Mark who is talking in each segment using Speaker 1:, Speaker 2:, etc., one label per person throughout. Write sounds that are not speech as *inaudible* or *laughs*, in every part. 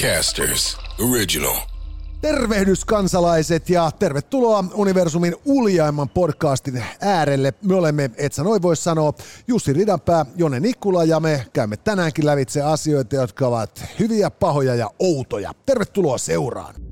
Speaker 1: Podcasters Original.
Speaker 2: Tervehdys kansalaiset ja tervetuloa Universumin uljaimman podcastin äärelle. Me olemme, et sä noin voi sanoa, Jussi Ridanpää, Jone Nikkula ja me käymme tänäänkin lävitse asioita, jotka ovat hyviä, pahoja ja outoja. Tervetuloa seuraan.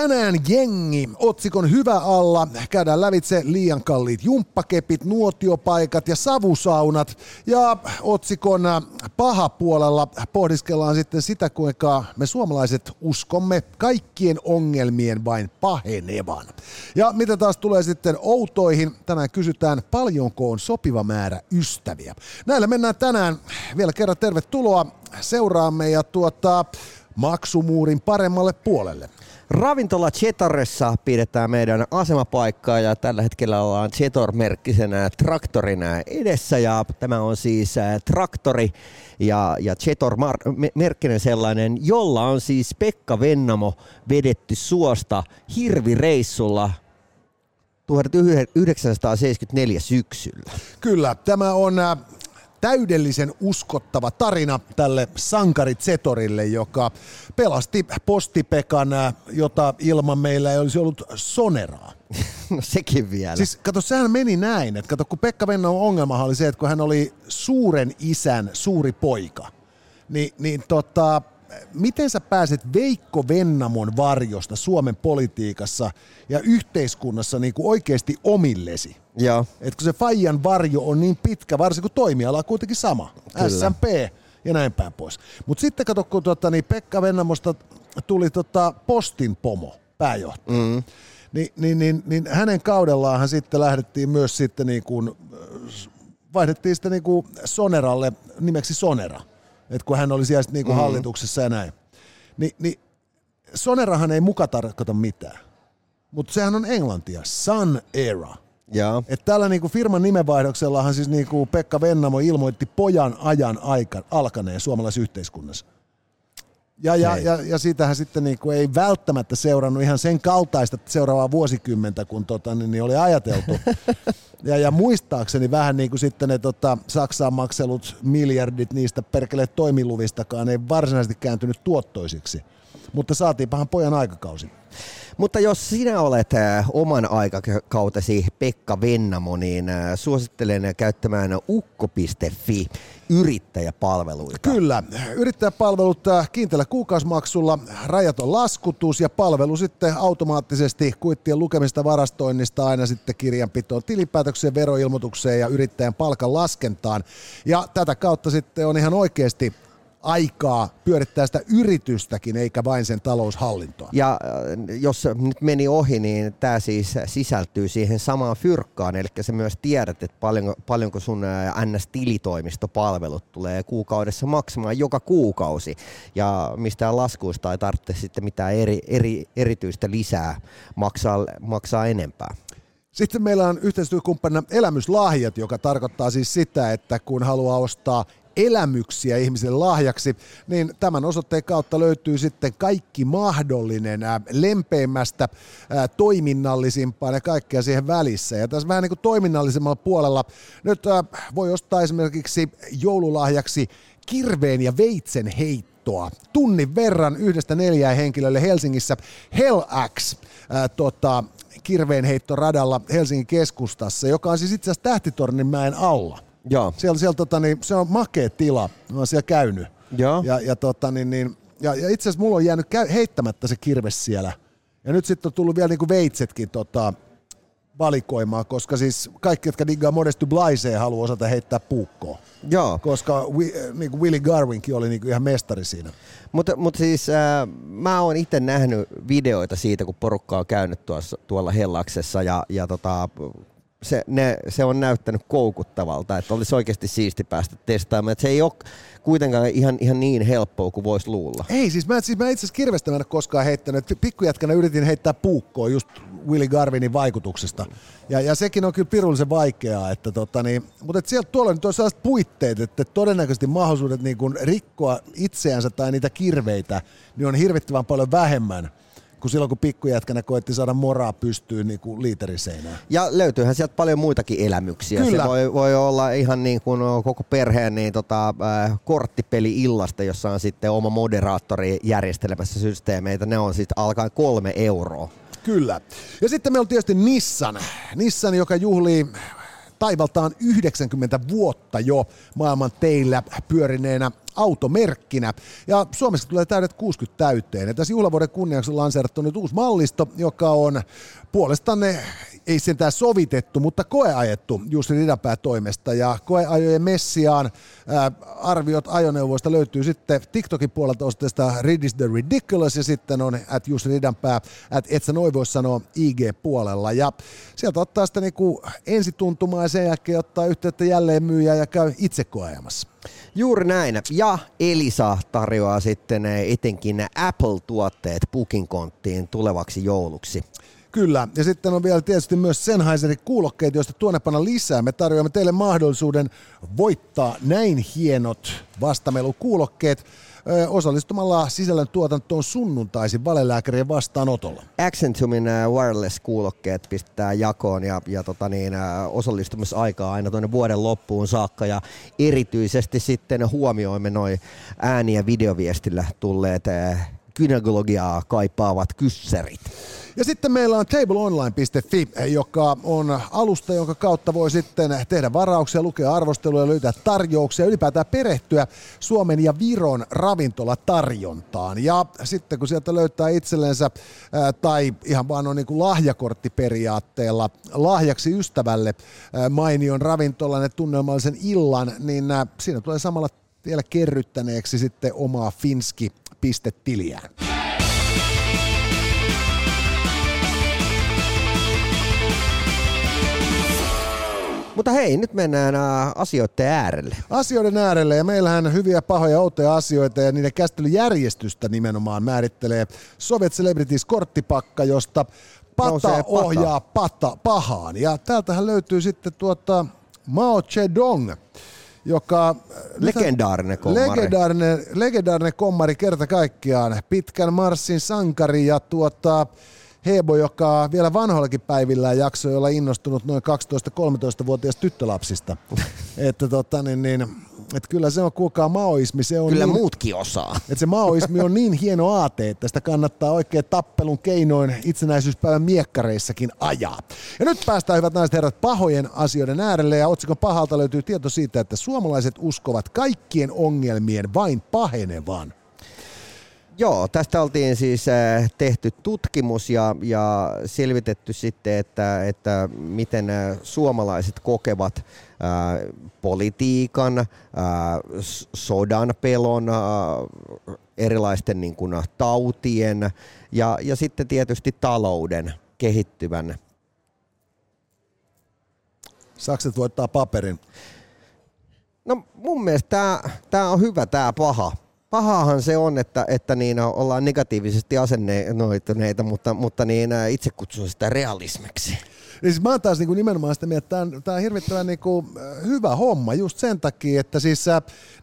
Speaker 2: Tänään jengi, otsikon hyvä alla, käydään lävitse liian kalliit jumppakepit, nuotiopaikat ja savusaunat. Ja otsikon paha puolella pohdiskellaan sitten sitä, kuinka me suomalaiset uskomme kaikkien ongelmien vain pahenevan. Ja mitä taas tulee sitten outoihin, tänään kysytään paljonko on sopiva määrä ystäviä. Näillä mennään tänään. Vielä kerran tervetuloa seuraamme ja tuota, maksumuurin paremmalle puolelle.
Speaker 3: Ravintola Chetoressa pidetään meidän asemapaikkaa ja tällä hetkellä ollaan Chetor-merkkisenä traktorina edessä ja tämä on siis traktori ja, ja Chetor-merkkinen sellainen, jolla on siis Pekka Vennamo vedetty suosta hirvireissulla 1974 syksyllä.
Speaker 2: Kyllä, tämä on täydellisen uskottava tarina tälle sankari Zetorille, joka pelasti postipekan, jota ilman meillä ei olisi ollut soneraa. *laughs*
Speaker 3: No sekin vielä.
Speaker 2: Siis kato, sehän meni näin, että kato, kun Pekka Vennon ongelma oli se, että kun hän oli suuren isän suuri poika, niin, niin tota, miten sä pääset Veikko Vennamon varjosta Suomen politiikassa ja yhteiskunnassa niin kuin oikeasti omillesi?
Speaker 3: Joo.
Speaker 2: Et kun se Fajan varjo on niin pitkä, varsinkin kun toimiala on kuitenkin sama, Kyllä. SMP ja näin päin pois. Mutta sitten kato, kun tota, niin Pekka Vennamosta tuli tota, postin pomo, pääjohtaja. Mm. Niin, niin, niin, niin, hänen kaudellaanhan sitten lähdettiin myös sitten niin kuin, vaihdettiin sitten niin kuin Soneralle nimeksi Sonera että kun hän oli siellä niin kuin mm. hallituksessa ja näin. Ni, niin Sonerahan ei muka tarkoita mitään, mutta sehän on englantia, Sun Era. Että tällä niinku firman nimenvaihdoksellahan siis niinku Pekka Vennamo ilmoitti pojan ajan aika, alkaneen suomalaisessa yhteiskunnassa. Ja, ja, ja, ja siitähän sitten niinku ei välttämättä seurannut ihan sen kaltaista seuraavaa vuosikymmentä, kun tota, niin, niin oli ajateltu. *laughs* ja, ja muistaakseni vähän niin kuin sitten ne tota, Saksaan makselut miljardit niistä perkele toimiluvistakaan ei varsinaisesti kääntynyt tuottoisiksi. Mutta saatiinpahan pojan aikakausi.
Speaker 3: Mutta jos sinä olet äh, oman aikakautesi Pekka Vennamo, niin äh, suosittelen käyttämään ukko.fi yrittäjäpalveluita.
Speaker 2: Kyllä, yrittäjäpalvelut äh, kiinteällä kuukausimaksulla, rajaton laskutus ja palvelu sitten automaattisesti kuittien lukemista varastoinnista aina sitten kirjanpitoon, tilinpäätökseen, veroilmoitukseen ja yrittäjän palkan laskentaan. Ja tätä kautta sitten on ihan oikeasti aikaa pyörittää sitä yritystäkin, eikä vain sen taloushallintoa.
Speaker 3: Ja äh, jos nyt meni ohi, niin tämä siis sisältyy siihen samaan fyrkkaan, eli sä myös tiedät, että paljonko, paljonko sun äh, NS-tilitoimistopalvelut tulee kuukaudessa maksamaan joka kuukausi, ja mistään laskuista ei tarvitse sitten mitään eri, eri, erityistä lisää maksaa, maksaa enempää.
Speaker 2: Sitten meillä on yhteistyökumppanina elämyslahjat, joka tarkoittaa siis sitä, että kun haluaa ostaa elämyksiä ihmisille lahjaksi, niin tämän osoitteen kautta löytyy sitten kaikki mahdollinen lempeimmästä toiminnallisimpaan ja kaikkea siihen välissä. Ja tässä vähän niin kuin toiminnallisemmalla puolella nyt voi ostaa esimerkiksi joululahjaksi kirveen ja veitsen heittoa. Tunnin verran yhdestä neljään henkilölle Helsingissä Hell-X tota, kirveenheittoradalla Helsingin keskustassa, joka on siis itse asiassa Tähtitornin mäen alla.
Speaker 3: Joo.
Speaker 2: Siellä, siellä tota, niin, se on makea tila, mä oon siellä käynyt.
Speaker 3: Joo.
Speaker 2: Ja, ja, tota, niin, niin, ja, ja itse asiassa mulla on jäänyt käy, heittämättä se kirves siellä. Ja nyt sitten on tullut vielä niinku veitsetkin tota, valikoimaan, koska siis kaikki, jotka diggaa Modesty Blaiseen, haluaa osata heittää puukkoa.
Speaker 3: Joo.
Speaker 2: Koska niin kuin Willie Garwinkin oli niin kuin ihan mestari siinä.
Speaker 3: Mutta mut siis äh, mä oon itse nähnyt videoita siitä, kun porukka on käynyt tuossa, tuolla Hellaksessa ja, ja tota, se, ne, se on näyttänyt koukuttavalta, että olisi oikeasti siisti päästä testaamaan. Että se ei ole kuitenkaan ihan, ihan niin helppoa kuin voisi luulla.
Speaker 2: Ei, siis mä, siis mä itse asiassa kirvestä en koskaan heittänyt. Pikkujätkänä yritin heittää puukkoa just Willy Garvinin vaikutuksesta. Ja, ja sekin on kyllä pirullisen vaikeaa, että tota niin, mutta et sieltä tuolla nyt on sellaiset puitteet, että todennäköisesti mahdollisuudet niin kuin rikkoa itseänsä tai niitä kirveitä, niin on hirvittävän paljon vähemmän kuin silloin kun pikkujätkänä koetti saada moraa pystyyn niin kuin liiteriseinään.
Speaker 3: Ja löytyyhän sieltä paljon muitakin elämyksiä. Kyllä. Se voi, voi olla ihan niin kuin koko perheen niin tota, äh, korttipeli illasta, jossa on sitten oma moderaattori järjestelemässä systeemeitä. Ne on sitten alkaen kolme euroa.
Speaker 2: Kyllä. Ja sitten meillä on tietysti Nissan. Nissan, joka juhlii taivaltaan 90 vuotta jo maailman teillä pyörineenä automerkkinä. Ja Suomessa tulee täydet 60 täyteen. Ja tässä juhlavuoden kunniaksi on lanseerattu nyt uusi mallisto, joka on puolestaan ei sentään sovitettu, mutta koeajettu Jussi Ridapää toimesta. Ja koeajojen messiaan ää, arviot ajoneuvoista löytyy sitten TikTokin puolelta osoitteesta Rid is the Ridiculous ja sitten on at Jussi Ridanpää, at et sä noin vois sanoa IG-puolella. Ja sieltä ottaa sitten niinku ensituntumaa ja sen jälkeen ottaa yhteyttä jälleen myyjä ja käy itse koeajamassa.
Speaker 3: Juuri näin. Ja Elisa tarjoaa sitten etenkin Apple-tuotteet Booking-konttiin tulevaksi jouluksi.
Speaker 2: Kyllä, ja sitten on vielä tietysti myös Sennheiserin kuulokkeet, joista tuonnepana lisää. Me tarjoamme teille mahdollisuuden voittaa näin hienot vastamelukuulokkeet osallistumalla sisällön tuotantoon sunnuntaisin valelääkärien vastaanotolla.
Speaker 3: Accentumin wireless-kuulokkeet pistetään jakoon ja, ja tota niin, osallistumisaikaa aina tuonne vuoden loppuun saakka ja erityisesti sitten huomioimme noin ääni- ja videoviestillä tulleet gynekologiaa kaipaavat kyssärit.
Speaker 2: Ja sitten meillä on tableonline.fi, joka on alusta, jonka kautta voi sitten tehdä varauksia, lukea arvosteluja, löytää tarjouksia, ylipäätään perehtyä Suomen ja Viron ravintolatarjontaan. Ja sitten kun sieltä löytää itsellensä tai ihan vaan on niin kuin lahjakorttiperiaatteella lahjaksi ystävälle mainion ravintolan ja tunnelmallisen illan, niin siinä tulee samalla vielä kerryttäneeksi sitten omaa finski-pistetiliään.
Speaker 3: Mutta hei, nyt mennään äh, asioiden äärelle.
Speaker 2: Asioiden äärelle ja meillähän hyviä, pahoja, outoja asioita ja niiden käsittelyjärjestystä nimenomaan määrittelee Soviet Celebrities korttipakka, josta pata ohjaa pata pahaan. Ja täältähän löytyy sitten tuota Mao Zedong, joka... Äh,
Speaker 3: legendaarinen kommari.
Speaker 2: Legendaarinen, legendaarinen kommari kerta kaikkiaan. Pitkän marssin sankari ja tuota, Hebo, joka vielä vanhoillakin päivillä jaksoi olla innostunut noin 12-13-vuotiaista tyttölapsista. *laughs* että tota, niin, niin, et kyllä se on, kuulkaa, maoismi. Se on
Speaker 3: kyllä
Speaker 2: niin,
Speaker 3: muutkin osaa.
Speaker 2: Että se maoismi on niin hieno aate, että sitä kannattaa oikein tappelun keinoin itsenäisyyspäivän miekkareissakin ajaa. Ja nyt päästään, hyvät naiset herrat, pahojen asioiden äärelle. Ja otsikon pahalta löytyy tieto siitä, että suomalaiset uskovat kaikkien ongelmien vain pahenevan.
Speaker 3: Joo, tästä oltiin siis äh, tehty tutkimus ja, ja selvitetty sitten, että, että miten äh, suomalaiset kokevat äh, politiikan, äh, sodan pelon, äh, erilaisten niin kuin, tautien ja, ja sitten tietysti talouden kehittyvän.
Speaker 2: Sakset voittaa paperin.
Speaker 3: No mun mielestä tämä on hyvä tämä paha pahahan se on, että, että niin ollaan negatiivisesti asennoituneita, mutta, mutta niin itse kutsun sitä realismiksi.
Speaker 2: Niin siis mä oon taas niin kuin nimenomaan sitä mieltä, että tämä on, hirvittävän niin kuin hyvä homma just sen takia, että siis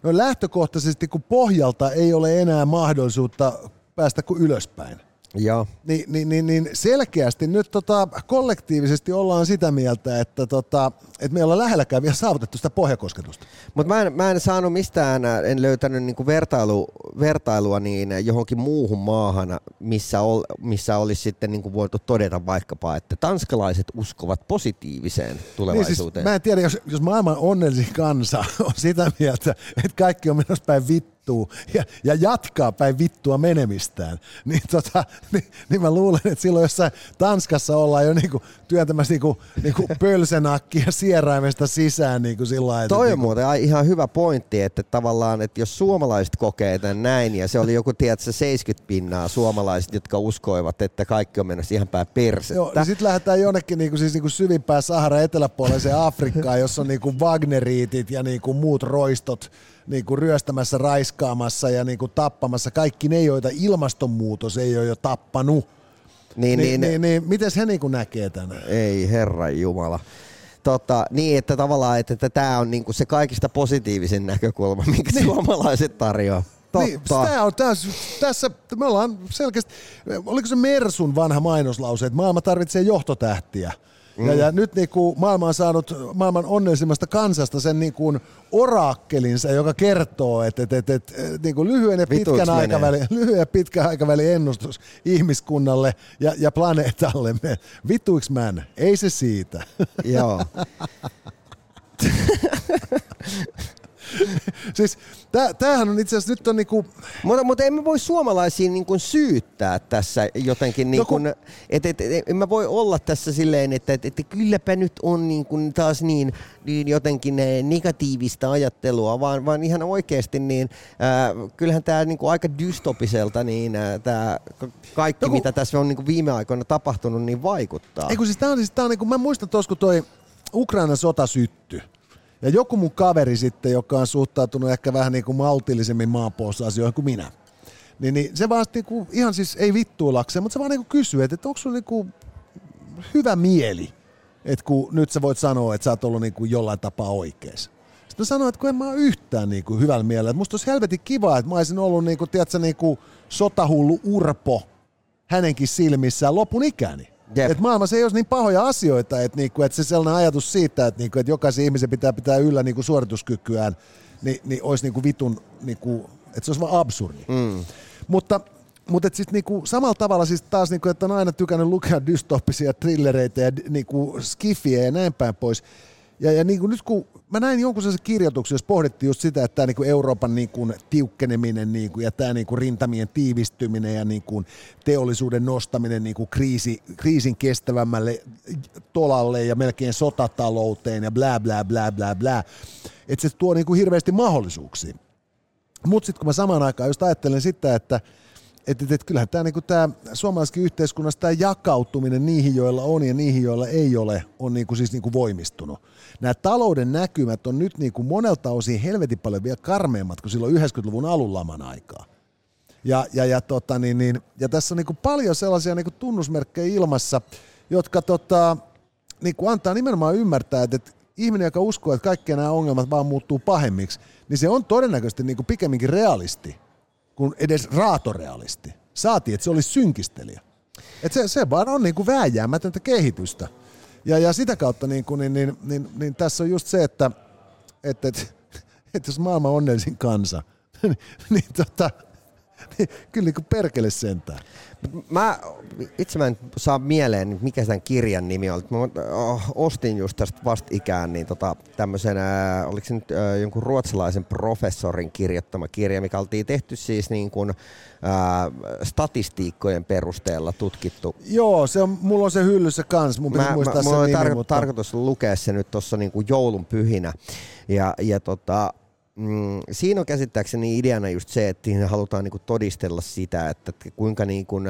Speaker 2: no lähtökohtaisesti kun pohjalta ei ole enää mahdollisuutta päästä kuin ylöspäin.
Speaker 3: Joo.
Speaker 2: Ni, niin, niin, niin selkeästi nyt tota, kollektiivisesti ollaan sitä mieltä, että, tota, että me ollaan lähelläkään vielä saavutettu sitä pohjakosketusta.
Speaker 3: Mutta mä, en, mä en saanut mistään, en löytänyt niinku vertailu, vertailua niin johonkin muuhun maahan, missä, ol, missä olisi sitten niinku voitu todeta vaikkapa, että tanskalaiset uskovat positiiviseen tulevaisuuteen.
Speaker 2: Niin siis, mä en tiedä, jos, jos maailman onnellisin kansa *laughs* on sitä mieltä, että kaikki on menossa päin vittu, vittuu ja, ja jatkaa päin vittua menemistään, *laughs* niin, tota, niin, niin mä luulen, että silloin jossain Tanskassa ollaan jo niinku työntämässä niinku, niinku *laughs* pölsenakkia sieraimesta sisään niinku sillä lailla.
Speaker 3: Toi on
Speaker 2: niinku...
Speaker 3: muuten ihan hyvä pointti, että tavallaan, että jos suomalaiset kokee tämän näin, ja se oli joku, tiedätkö, 70 pinnaa suomalaiset, jotka uskoivat, että kaikki on menossa ihan päin persettä. Joo,
Speaker 2: niin sitten lähdetään jonnekin niinku, siis niinku syvimpään Sahara eteläpuoleiseen Afrikkaan, jossa on niinku Wagneriitit ja niinku muut roistot niin kuin ryöstämässä, raiskaamassa ja niin kuin tappamassa kaikki ne, joita ilmastonmuutos ei ole jo tappanut.
Speaker 3: Niin,
Speaker 2: niin,
Speaker 3: niin,
Speaker 2: niin, niin miten he niin näkee tämän?
Speaker 3: Ei herran jumala. Tota, niin, että tavallaan, että, että tämä on niinku se kaikista positiivisin näkökulma, *laughs* minkä niin. suomalaiset tarjoaa.
Speaker 2: Niin, tämä on tässä, tässä, me ollaan selkeästi, oliko se Mersun vanha mainoslause, että maailma tarvitsee johtotähtiä. Mm. Ja, ja nyt niin kuin maailma on saanut maailman onnellisimmasta kansasta sen niin kuin orakkelinsa, joka kertoo, että, että, että, että niin kuin lyhyen, ja pitkän aikavälin, *laughs* lyhyen ja pitkän aikavälin ennustus ihmiskunnalle ja, ja planeetalle. Vituiks man? Ei se siitä.
Speaker 3: Joo. *laughs* *laughs*
Speaker 2: siis tämähän on itse asiassa nyt on niinku...
Speaker 3: Mutta, mutta emme voi suomalaisia niinku syyttää tässä jotenkin, niinku, no kun... että et, et, en mä voi olla tässä silleen, että et, et, kylläpä nyt on niinku taas niin, niin jotenkin negatiivista ajattelua, vaan, vaan ihan oikeasti niin äh, kyllähän tämä niinku aika dystopiselta niin tämä kaikki, no, kun... mitä tässä on niinku viime aikoina tapahtunut, niin vaikuttaa.
Speaker 2: Ei kun siis tämä on, siis, tää on niinku, mä muistan tuossa kun toi Ukrainan sota syttyi, ja joku mun kaveri sitten, joka on suhtautunut ehkä vähän niin kuin maltillisemmin maanpuolustusasioihin kuin minä, niin, niin se vaan niin kuin, ihan siis ei vittuilakseen, mutta se vaan niin kuin kysyy, että, että onko sulla niin kuin hyvä mieli, että kun nyt sä voit sanoa, että sä oot ollut niin kuin jollain tapaa oikeassa. Sitten mä sanoin, että kun en mä ole yhtään niin kuin hyvällä mielellä. Että musta olisi helvetin kiva, että mä olisin ollut niin kuin, tiedätkö, niin kuin sotahullu urpo hänenkin silmissään lopun ikäni. Yep. Et maailmassa ei olisi niin pahoja asioita, että, niinku, että se sellainen ajatus siitä, että, niinku, että jokaisen ihmisen pitää pitää yllä niinku suorituskykyään, niin, niin olisi niinku vitun, niinku, että se olisi vaan absurdi. Mm. Mutta mutta sitten niinku, samalla tavalla siis taas, niinku, että on aina tykännyt lukea dystoppisia trillereitä ja niinku, skifiä ja näin päin pois. Ja, ja niinku, nyt kun mä näin jonkun sellaisen kirjoituksen, jos pohdittiin just sitä, että tämä niinku Euroopan niinku tiukkeneminen niinku, ja tämä niinku rintamien tiivistyminen ja niinku teollisuuden nostaminen niinku kriisi, kriisin kestävämmälle tolalle ja melkein sotatalouteen ja bla bla bla bla bla, että se tuo niinku hirveästi mahdollisuuksia. Mutta sitten kun mä samaan aikaan just ajattelen sitä, että että et, et kyllähän tämä niinku suomalaisessakin yhteiskunnassa tämä jakautuminen niihin, joilla on ja niihin, joilla ei ole, on niinku siis niinku voimistunut. Nämä talouden näkymät on nyt niinku monelta osin helvetin paljon vielä karmeimmat kuin silloin 90-luvun alun laman aikaa. Ja, ja, ja, tota, niin, niin, ja tässä on niinku paljon sellaisia niinku tunnusmerkkejä ilmassa, jotka tota, niinku antaa nimenomaan ymmärtää, että, että ihminen, joka uskoo, että kaikki nämä ongelmat vaan muuttuu pahemmiksi, niin se on todennäköisesti niinku pikemminkin realisti kuin edes raatorealisti. Saatiin, että se olisi synkistelijä. Et se, se vaan on niinku vääjäämätöntä kehitystä. Ja, ja sitä kautta niin, kuin, niin, niin, niin, niin, tässä on just se, että, että, että, että jos maailman onnellisin kansa, *laughs* niin, niin, tota, niin *laughs* kyllä niin kuin perkele sentään.
Speaker 3: Mä itse mä en saa mieleen, mikä sen kirjan nimi on. Mä oh, ostin just tästä vastikään niin tota, tämmöisen, äh, oliko se nyt äh, jonkun ruotsalaisen professorin kirjoittama kirja, mikä oltiin tehty siis niin kuin, äh, statistiikkojen perusteella tutkittu.
Speaker 2: Joo, se on, mulla on se hyllyssä kans, mun mä, muistaa mä,
Speaker 3: se nimi,
Speaker 2: tar- mutta...
Speaker 3: tarkoitus lukea se nyt tuossa niin joulun pyhinä. Ja, ja tota, Mm, siinä on käsittääkseni ideana just se, että halutaan niinku todistella sitä, että kuinka niinku,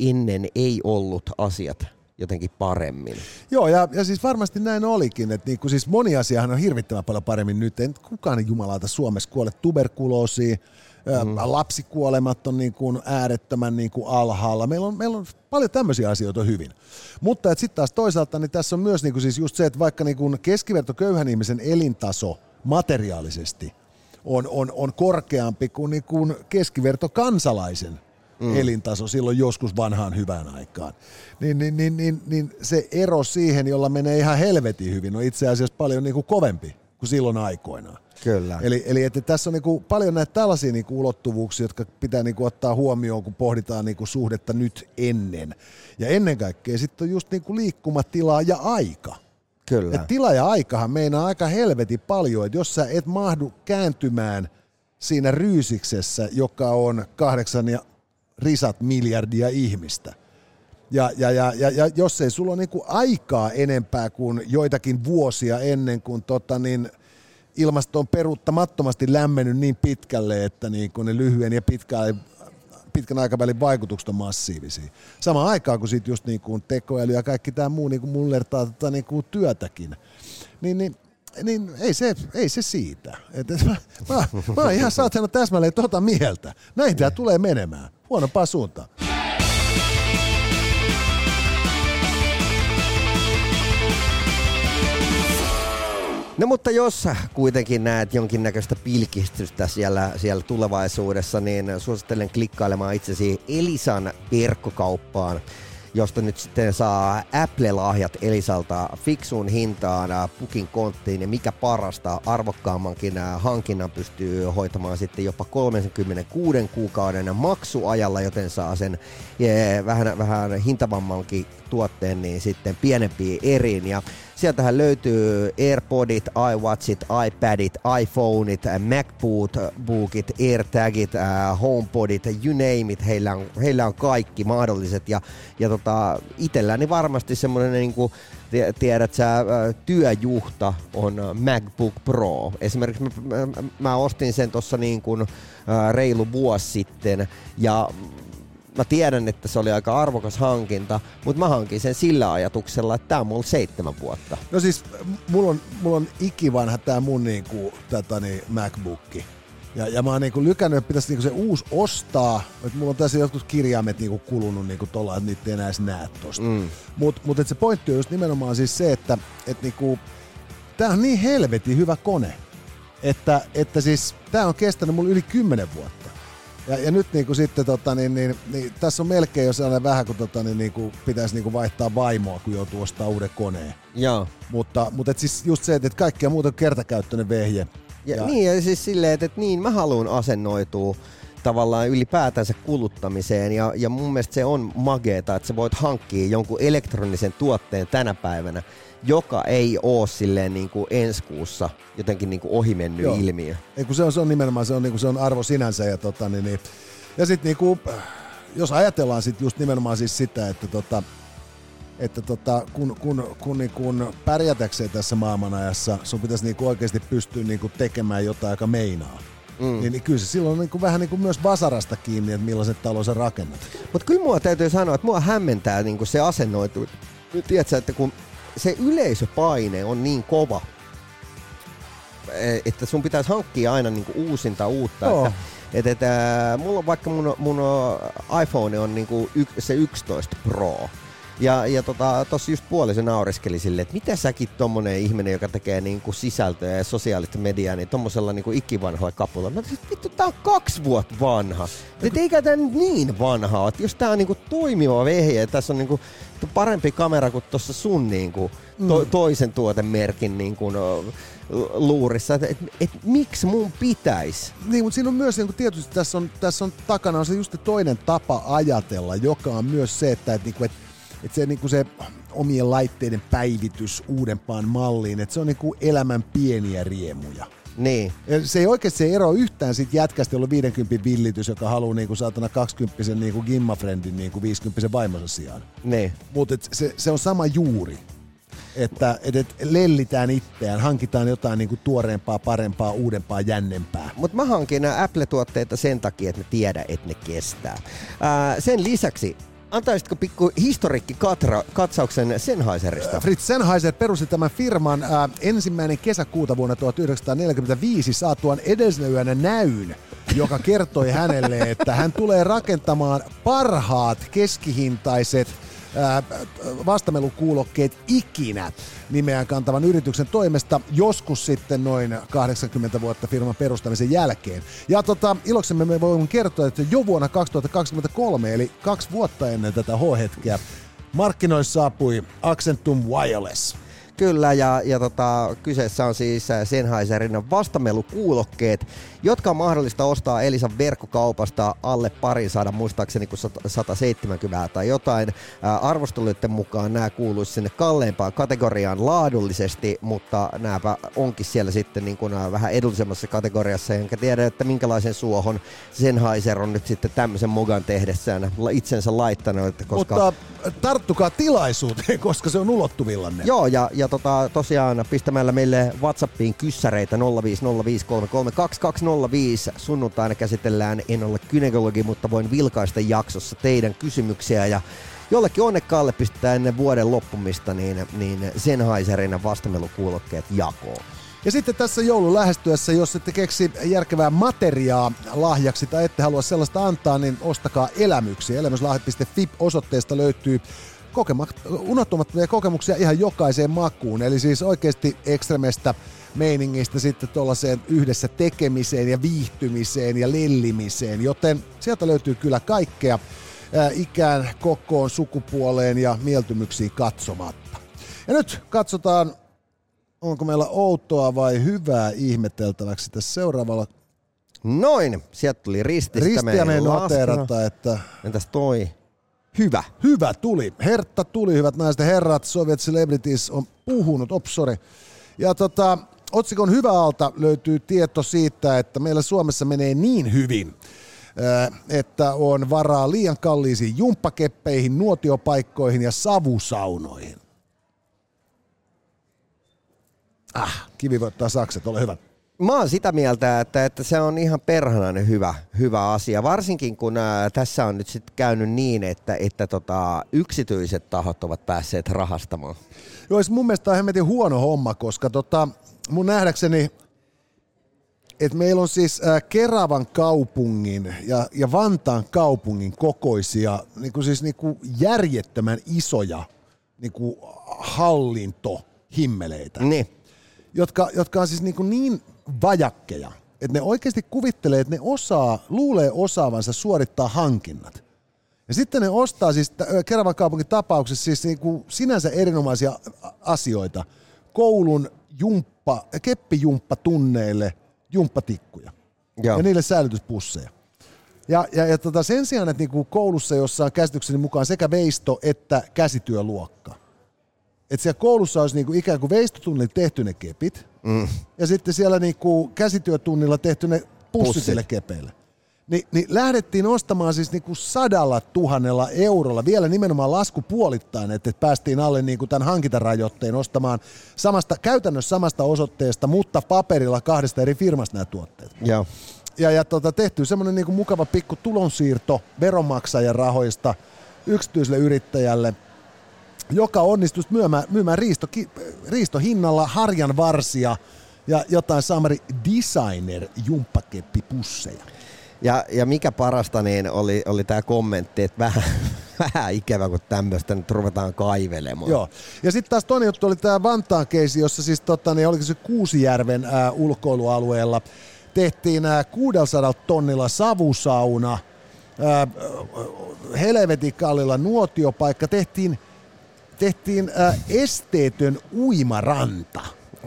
Speaker 3: ennen ei ollut asiat jotenkin paremmin.
Speaker 2: Joo, ja, ja siis varmasti näin olikin, että niinku, siis moni asiahan on hirvittävän paljon paremmin nyt. En kukaan jumalauta Suomessa kuole tuberkuloosiin, mm. lapsikuolemat on niin kuin äärettömän niin kuin alhaalla. Meillä on, meillä on paljon tämmöisiä asioita hyvin. Mutta sitten taas toisaalta niin tässä on myös niin kuin siis just se, että vaikka niin kuin keskiverto köyhän ihmisen elintaso materiaalisesti on, on, on korkeampi kuin, niin kuin keskiverto kansalaisen mm. elintaso silloin joskus vanhaan hyvään aikaan. Niin, niin, niin, niin, niin se ero siihen, jolla menee ihan helvetin hyvin, on itse asiassa paljon niin kuin kovempi kuin silloin aikoinaan.
Speaker 3: Kyllä.
Speaker 2: Eli, eli että tässä on niin kuin paljon näitä tällaisia niin kuin ulottuvuuksia, jotka pitää niin kuin ottaa huomioon, kun pohditaan niin kuin suhdetta nyt ennen. Ja ennen kaikkea sitten on just niin kuin liikkumatila ja aika.
Speaker 3: Kyllä.
Speaker 2: Et tila ja aikahan meinaa aika helvetin paljon, että jos sä et mahdu kääntymään siinä ryysiksessä, joka on kahdeksan ja risat miljardia ihmistä, ja, ja, ja, ja, ja jos ei sulla ole niinku aikaa enempää kuin joitakin vuosia ennen kuin tota niin, ilmasto on peruuttamattomasti lämmennyt niin pitkälle, että niinku ne lyhyen ja pitkään pitkän aikavälin vaikutukset on massiivisia. Samaan aikaan kun sitten just niin kuin tekoäly ja kaikki tämä muu niin kuin mullertaa tota niin kuin työtäkin, niin, niin niin ei se, ei se siitä. Et, et mä, mä, mä oon ihan saatana täsmälleen tota mieltä. Näin tämä tulee menemään. Huonompaa suuntaan.
Speaker 3: No mutta jos kuitenkin näet jonkinnäköistä pilkistystä siellä, siellä tulevaisuudessa, niin suosittelen klikkailemaan itsesi Elisan verkkokauppaan josta nyt sitten saa Apple-lahjat Elisalta fiksuun hintaan pukin konttiin ja mikä parasta, arvokkaammankin hankinnan pystyy hoitamaan sitten jopa 36 kuukauden maksuajalla, joten saa sen yeah, vähän, vähän hintavammankin tuotteen niin sitten pienempiin eriin. Ja sieltähän löytyy AirPodit, iWatchit, iPadit, iPhoneit, MacBookit, AirTagit, äh, HomePodit, you name it, heillä on, heillä on kaikki mahdolliset. Ja, ja tota, itselläni varmasti semmoinen niin kuin, tiedät sä, äh, työjuhta on MacBook Pro. Esimerkiksi mä, mä, mä ostin sen tuossa niin kuin äh, reilu vuosi sitten ja mä tiedän, että se oli aika arvokas hankinta, mutta mä hankin sen sillä ajatuksella, että tämä on mulla seitsemän vuotta.
Speaker 2: No siis mulla on, mulla on ikivanha tämä mun niinku, tätä, niin MacBookki. Ja, ja mä oon niinku lykännyt, että pitäisi niinku se uusi ostaa. Että mulla on tässä jotkut kirjaimet niinku kulunut niinku tolla, että niitä ei enää edes näe tosta. Mm. Mutta mut, se pointti on just nimenomaan siis se, että et niinku, tää on niin helvetin hyvä kone. Että, että siis tää on kestänyt mulla yli kymmenen vuotta. Ja, ja nyt niin kuin sitten, tota, niin, niin, niin, tässä on melkein jo sellainen vähän, kun tota, niin, niin kuin pitäisi niin kuin vaihtaa vaimoa, kun joutuu ostaa uuden koneen.
Speaker 3: Joo.
Speaker 2: Mutta, mutta et siis just se, että kaikkea muuta kertakäyttöinen vehje.
Speaker 3: Ja, ja, niin, ja siis silleen, että, että niin mä haluan asennoitua tavallaan ylipäätänsä kuluttamiseen ja, ja mun mielestä se on mageeta, että sä voit hankkia jonkun elektronisen tuotteen tänä päivänä, joka ei ole silleen niin kuin ensi kuussa jotenkin niin kuin ohimennyt Joo. ilmiö.
Speaker 2: Ei, kun se, on, se on nimenomaan se on, niin kuin se on arvo sinänsä. Ja, tota, niin, niin, ja sitten niin kuin, jos ajatellaan sit just nimenomaan siis sitä, että tota, että tota, kun, kun, kun, niin kun pärjätäkseen tässä maailmanajassa, sun pitäisi niin oikeasti pystyä niin tekemään jotain, joka meinaa. Mm. Niin, niin kyllä se silloin on niin kuin, vähän niin kuin myös vasarasta kiinni, että millaiset talo sä rakennat.
Speaker 3: Mutta kyllä mua täytyy sanoa, että mua hämmentää niin kuin se asennoitu. Tiedätkö, että kun se yleisöpaine on niin kova, e, että sun pitäisi hankkia aina niinku uusinta uutta. Oh. Että, et, et, mulla on vaikka mun, mun iPhone on niinku y, se 11 Pro. Ja, ja tota, tossa just puolisen nauriskeli silleen, että mitä säkin tommonen ihminen, joka tekee niinku sisältöä ja sosiaalista mediaa, niin tommosella niinku ikivanhoilla kapulla. Mä sanoin, vittu, tää on kaksi vuotta vanha. Että eikä tää niin vanha että jos tää on niinku toimiva vehje, tässä on niinku parempi kamera kuin tuossa sun niin kuin, to, mm. toisen tuotemerkin niin kuin, luurissa, että et, et, miksi mun pitäisi?
Speaker 2: Niin, mutta siinä on myös, niin kuin tietysti tässä on, tässä on takana on se just toinen tapa ajatella, joka on myös se, että et, niin et, et se, niin kuin se omien laitteiden päivitys uudempaan malliin, että se on niin kuin elämän pieniä riemuja.
Speaker 3: Niin.
Speaker 2: Se ei oikeasti ero yhtään siitä jätkästä, jolla on 50 villitys, joka haluaa niinku saatana 20 niinku gimmafriendin niinku 50 vaimonsa sijaan.
Speaker 3: Niin.
Speaker 2: Mutta se, se, on sama juuri. Että et, et lellitään itseään, hankitaan jotain niinku tuoreempaa, parempaa, uudempaa, jännempää.
Speaker 3: Mutta mä hankin nämä Apple-tuotteita sen takia, että ne tiedä, että ne kestää. Ää, sen lisäksi Antaisitko pikku historiikki katsauksen Sennheiserista?
Speaker 2: Fritz Sennheiser perusti tämän firman äh, ensimmäinen kesäkuuta vuonna 1945 saatuan edellisenä näyn, joka kertoi hänelle, että hän tulee rakentamaan parhaat keskihintaiset vastamelukuulokkeet ikinä nimeään kantavan yrityksen toimesta, joskus sitten noin 80 vuotta firman perustamisen jälkeen. Ja tota, iloksemme me voimme kertoa, että jo vuonna 2023, eli kaksi vuotta ennen tätä H-hetkeä, markkinoissa saapui Accentum Wireless.
Speaker 3: Kyllä, ja, ja tota, kyseessä on siis Sennheiserin vastamelukuulokkeet, jotka on mahdollista ostaa Elisan verkkokaupasta alle parin saada muistaakseni kuin 170 tai jotain. arvosteluiden mukaan nämä kuuluisi sinne kalleimpaan kategoriaan laadullisesti, mutta nämäpä onkin siellä sitten niin kuin vähän edullisemmassa kategoriassa, enkä tiedä, että minkälaisen suohon Sennheiser on nyt sitten tämmöisen mugan tehdessään itsensä laittanut. Koska...
Speaker 2: Mutta tarttukaa tilaisuuteen, koska se on ulottuvillanne.
Speaker 3: Joo, ja, ja tota, tosiaan pistämällä meille WhatsAppiin kyssäreitä 0505322 05 sunnuntaina käsitellään, en ole kynekologi, mutta voin vilkaista jaksossa teidän kysymyksiä ja jollekin onnekkaalle pistetään ennen vuoden loppumista niin, niin Sennheiserin vastamelukuulokkeet jakoon.
Speaker 2: Ja sitten tässä joulun lähestyessä, jos ette keksi järkevää materiaa lahjaksi tai ette halua sellaista antaa, niin ostakaa elämyksiä. Elämyslahjat.fi osoitteesta löytyy kokema- unohtumattomia kokemuksia ihan jokaiseen makuun. Eli siis oikeasti ekstremestä meiningistä sitten tuollaiseen yhdessä tekemiseen ja viihtymiseen ja lellimiseen, joten sieltä löytyy kyllä kaikkea ikään, kokoon, sukupuoleen ja mieltymyksiin katsomatta. Ja nyt katsotaan, onko meillä outoa vai hyvää ihmeteltäväksi tässä seuraavalla
Speaker 3: Noin, sieltä tuli rististä
Speaker 2: Ristiä me noteerata, että...
Speaker 3: Entäs toi? Hyvä.
Speaker 2: Hyvä tuli. Hertta tuli, hyvät naiset ja herrat. Soviet Celebrities on puhunut. Op, sorry. Ja tota, otsikon hyvä alta löytyy tieto siitä, että meillä Suomessa menee niin hyvin, että on varaa liian kalliisiin jumppakeppeihin, nuotiopaikkoihin ja savusaunoihin. Ah, kivi voittaa sakset, ole hyvä.
Speaker 3: Mä oon sitä mieltä, että, että se on ihan perhanainen hyvä, hyvä asia, varsinkin kun ää, tässä on nyt sitten käynyt niin, että, että tota, yksityiset tahot ovat päässeet rahastamaan.
Speaker 2: Joo, mun mielestä on hemmetin huono homma, koska tota, mun nähdäkseni että meillä on siis äh, Keravan kaupungin ja, ja Vantaan kaupungin kokoisia niin kuin siis niin kuin järjettömän isoja niin kuin hallintohimmeleitä,
Speaker 3: Niin.
Speaker 2: jotka, jotka on siis niin, kuin niin vajakkeja, että ne oikeasti kuvittelee, että ne osaa, luulee osaavansa suorittaa hankinnat. Ja sitten ne ostaa siis Keravan kaupungin tapauksessa siis niin kuin sinänsä erinomaisia asioita koulun jumppa, keppijumppatunneille jumppatikkuja
Speaker 3: Joo.
Speaker 2: ja niille säilytyspusseja. Ja, ja, ja tota sen sijaan, että niinku koulussa, jossa on käsitykseni mukaan sekä veisto että käsityöluokka, että siellä koulussa olisi niinku ikään kuin veistotunnilla tehty ne kepit, mm. ja sitten siellä niinku käsityötunnilla tehty ne pussit
Speaker 3: Pussit.
Speaker 2: sille kepeille. Ni, niin lähdettiin ostamaan siis niinku sadalla tuhannella eurolla, vielä nimenomaan lasku puolittain, että päästiin alle niinku tämän hankintarajoitteen ostamaan samasta, käytännössä samasta osoitteesta, mutta paperilla kahdesta eri firmasta nämä tuotteet
Speaker 3: Joo.
Speaker 2: ja, ja tota, tehty semmoinen niinku mukava pikku tulonsiirto veronmaksajan rahoista yksityiselle yrittäjälle, joka onnistui myymään, myymään riisto, riistohinnalla harjan varsia ja jotain Samari Designer jumppakeppipusseja.
Speaker 3: Ja, ja mikä parasta, niin oli, oli tämä kommentti, että vähän, *laughs* vähän ikävä, kun tämmöistä nyt ruvetaan kaivelemaan.
Speaker 2: Joo. Ja sitten taas toinen juttu oli tämä Vantaan keisi, jossa siis tota, niin oliko se Kuusijärven ää, ulkoilualueella tehtiin ää, 600 tonnilla savusauna, ää, helvetin kallilla nuotiopaikka, tehtiin, tehtiin ää, esteetön uimaranta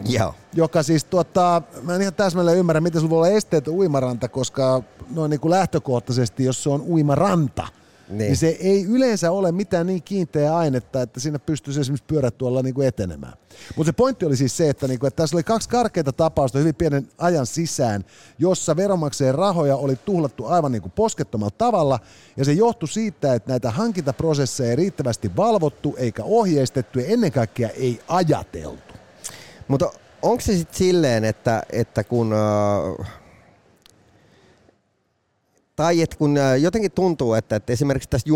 Speaker 3: Joo.
Speaker 2: joka siis tuottaa, mä en ihan täsmälleen ymmärrä, miten sulla voi olla esteetön uimaranta, koska noin niin kuin lähtökohtaisesti, jos se on uimaranta, niin.
Speaker 3: Niin.
Speaker 2: se ei yleensä ole mitään niin kiinteää ainetta, että siinä pystyisi esimerkiksi pyörätuolla niin kuin etenemään. Mutta se pointti oli siis se, että, niin kuin, että tässä oli kaksi karkeita tapausta hyvin pienen ajan sisään, jossa veronmaksajien rahoja oli tuhlattu aivan niin kuin poskettomalla tavalla, ja se johtui siitä, että näitä hankintaprosesseja ei riittävästi valvottu eikä ohjeistettu, ja ennen kaikkea ei ajateltu.
Speaker 3: Mutta onko se sitten silleen, että, että kun... Äh, tai että kun jotenkin tuntuu, että, että esimerkiksi tässä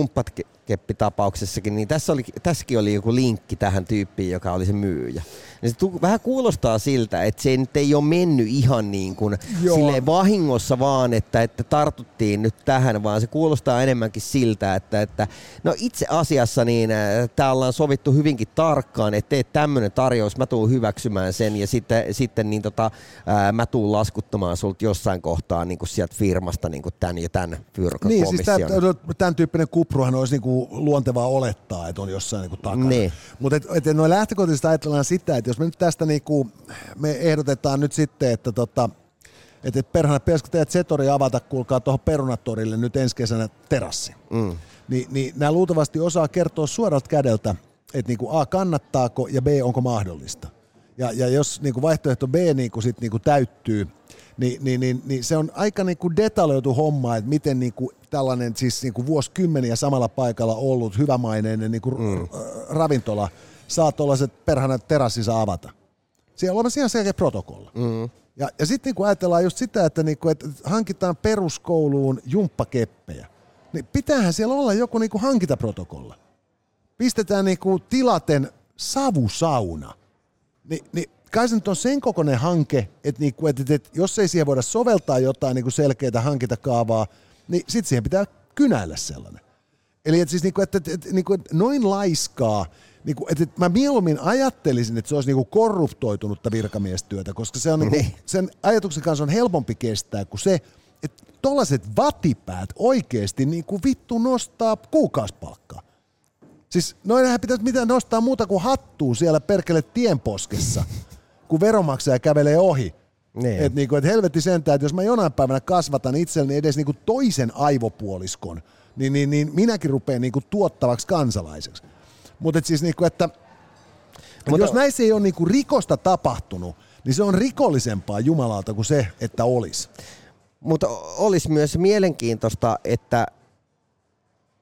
Speaker 3: jumppakeppitapauksessakin, niin tässä oli, tässäkin oli joku linkki tähän tyyppiin, joka oli se myyjä. Ja se tu- vähän kuulostaa siltä, että se nyt ei ole mennyt ihan niin kuin silleen vahingossa vaan, että, että tartuttiin nyt tähän, vaan se kuulostaa enemmänkin siltä, että, että no itse asiassa niin äh, tää ollaan sovittu hyvinkin tarkkaan, että teet tämmöinen tarjous, mä tuun hyväksymään sen ja sitten, sitten niin tota, ää, mä tuun laskuttamaan sulta jossain kohtaa niin kuin sieltä firmasta niin kuin tämän ja tämän
Speaker 2: Niin, siis tämän, tämän tyyppinen kupruhan olisi niinku luontevaa olettaa, että on jossain niinku takana.
Speaker 3: Niin.
Speaker 2: Mutta et, et noin lähtökohtaisesti ajatellaan sitä, että jos me nyt tästä niinku, me ehdotetaan nyt sitten, että tota, että et perhana pitäisikö teidät Zetori avata, kuulkaa tuohon Perunatorille nyt ensi kesänä terassi.
Speaker 3: Mm.
Speaker 2: Ni, niin nämä luultavasti osaa kertoa suoralta kädeltä, että niinku A, kannattaako ja B, onko mahdollista. Ja, ja jos niinku vaihtoehto B niinku sit niinku täyttyy, niin, niin, niin, niin se on aika niinku detaljoitu homma, että miten niinku tällainen siis niinku vuosikymmeniä samalla paikalla ollut hyvämaineinen niinku mm. ravintola saa tuollaiset perhana terassissa avata. Siellä on ihan selkeä protokolla.
Speaker 3: Mm.
Speaker 2: Ja, ja sitten niin ajatellaan just sitä, että, niinku, että hankitaan peruskouluun jumppakeppejä, niin pitäähän siellä olla joku niinku hankintaprotokolla. Pistetään niinku tilaten savusauna. Ni, niin kai se nyt on sen kokoinen hanke, että, niinku, että, että, että jos ei siihen voida soveltaa jotain niinku selkeää hankintakaavaa, niin sitten siihen pitää kynäillä sellainen. Eli et siis niinku, että, että, että, niinku, että noin laiskaa, niinku, että, että mä mieluummin ajattelisin, että se olisi niinku korruptoitunutta virkamiestyötä, koska se on niinku,
Speaker 3: Niin.
Speaker 2: sen ajatuksen kanssa on helpompi kestää kuin se, että tollaset vatipäät oikeasti niinku vittu nostaa kuukausipalkkaa. Siis noinhan pitäisi mitään nostaa muuta kuin hattua siellä perkele tienposkessa, kun veromaksaja kävelee ohi.
Speaker 3: Niin.
Speaker 2: Et niinku, et helvetti sentään, että jos mä jonain päivänä kasvatan itselleni edes niinku toisen aivopuoliskon, niin, niin, niin minäkin rupean niinku tuottavaksi kansalaiseksi. Mutta siis niinku, että
Speaker 3: Mutta-
Speaker 2: Mutta jos näissä ei ole niinku rikosta tapahtunut, niin se on rikollisempaa Jumalalta kuin se, että olisi.
Speaker 3: Mutta olisi myös mielenkiintoista, että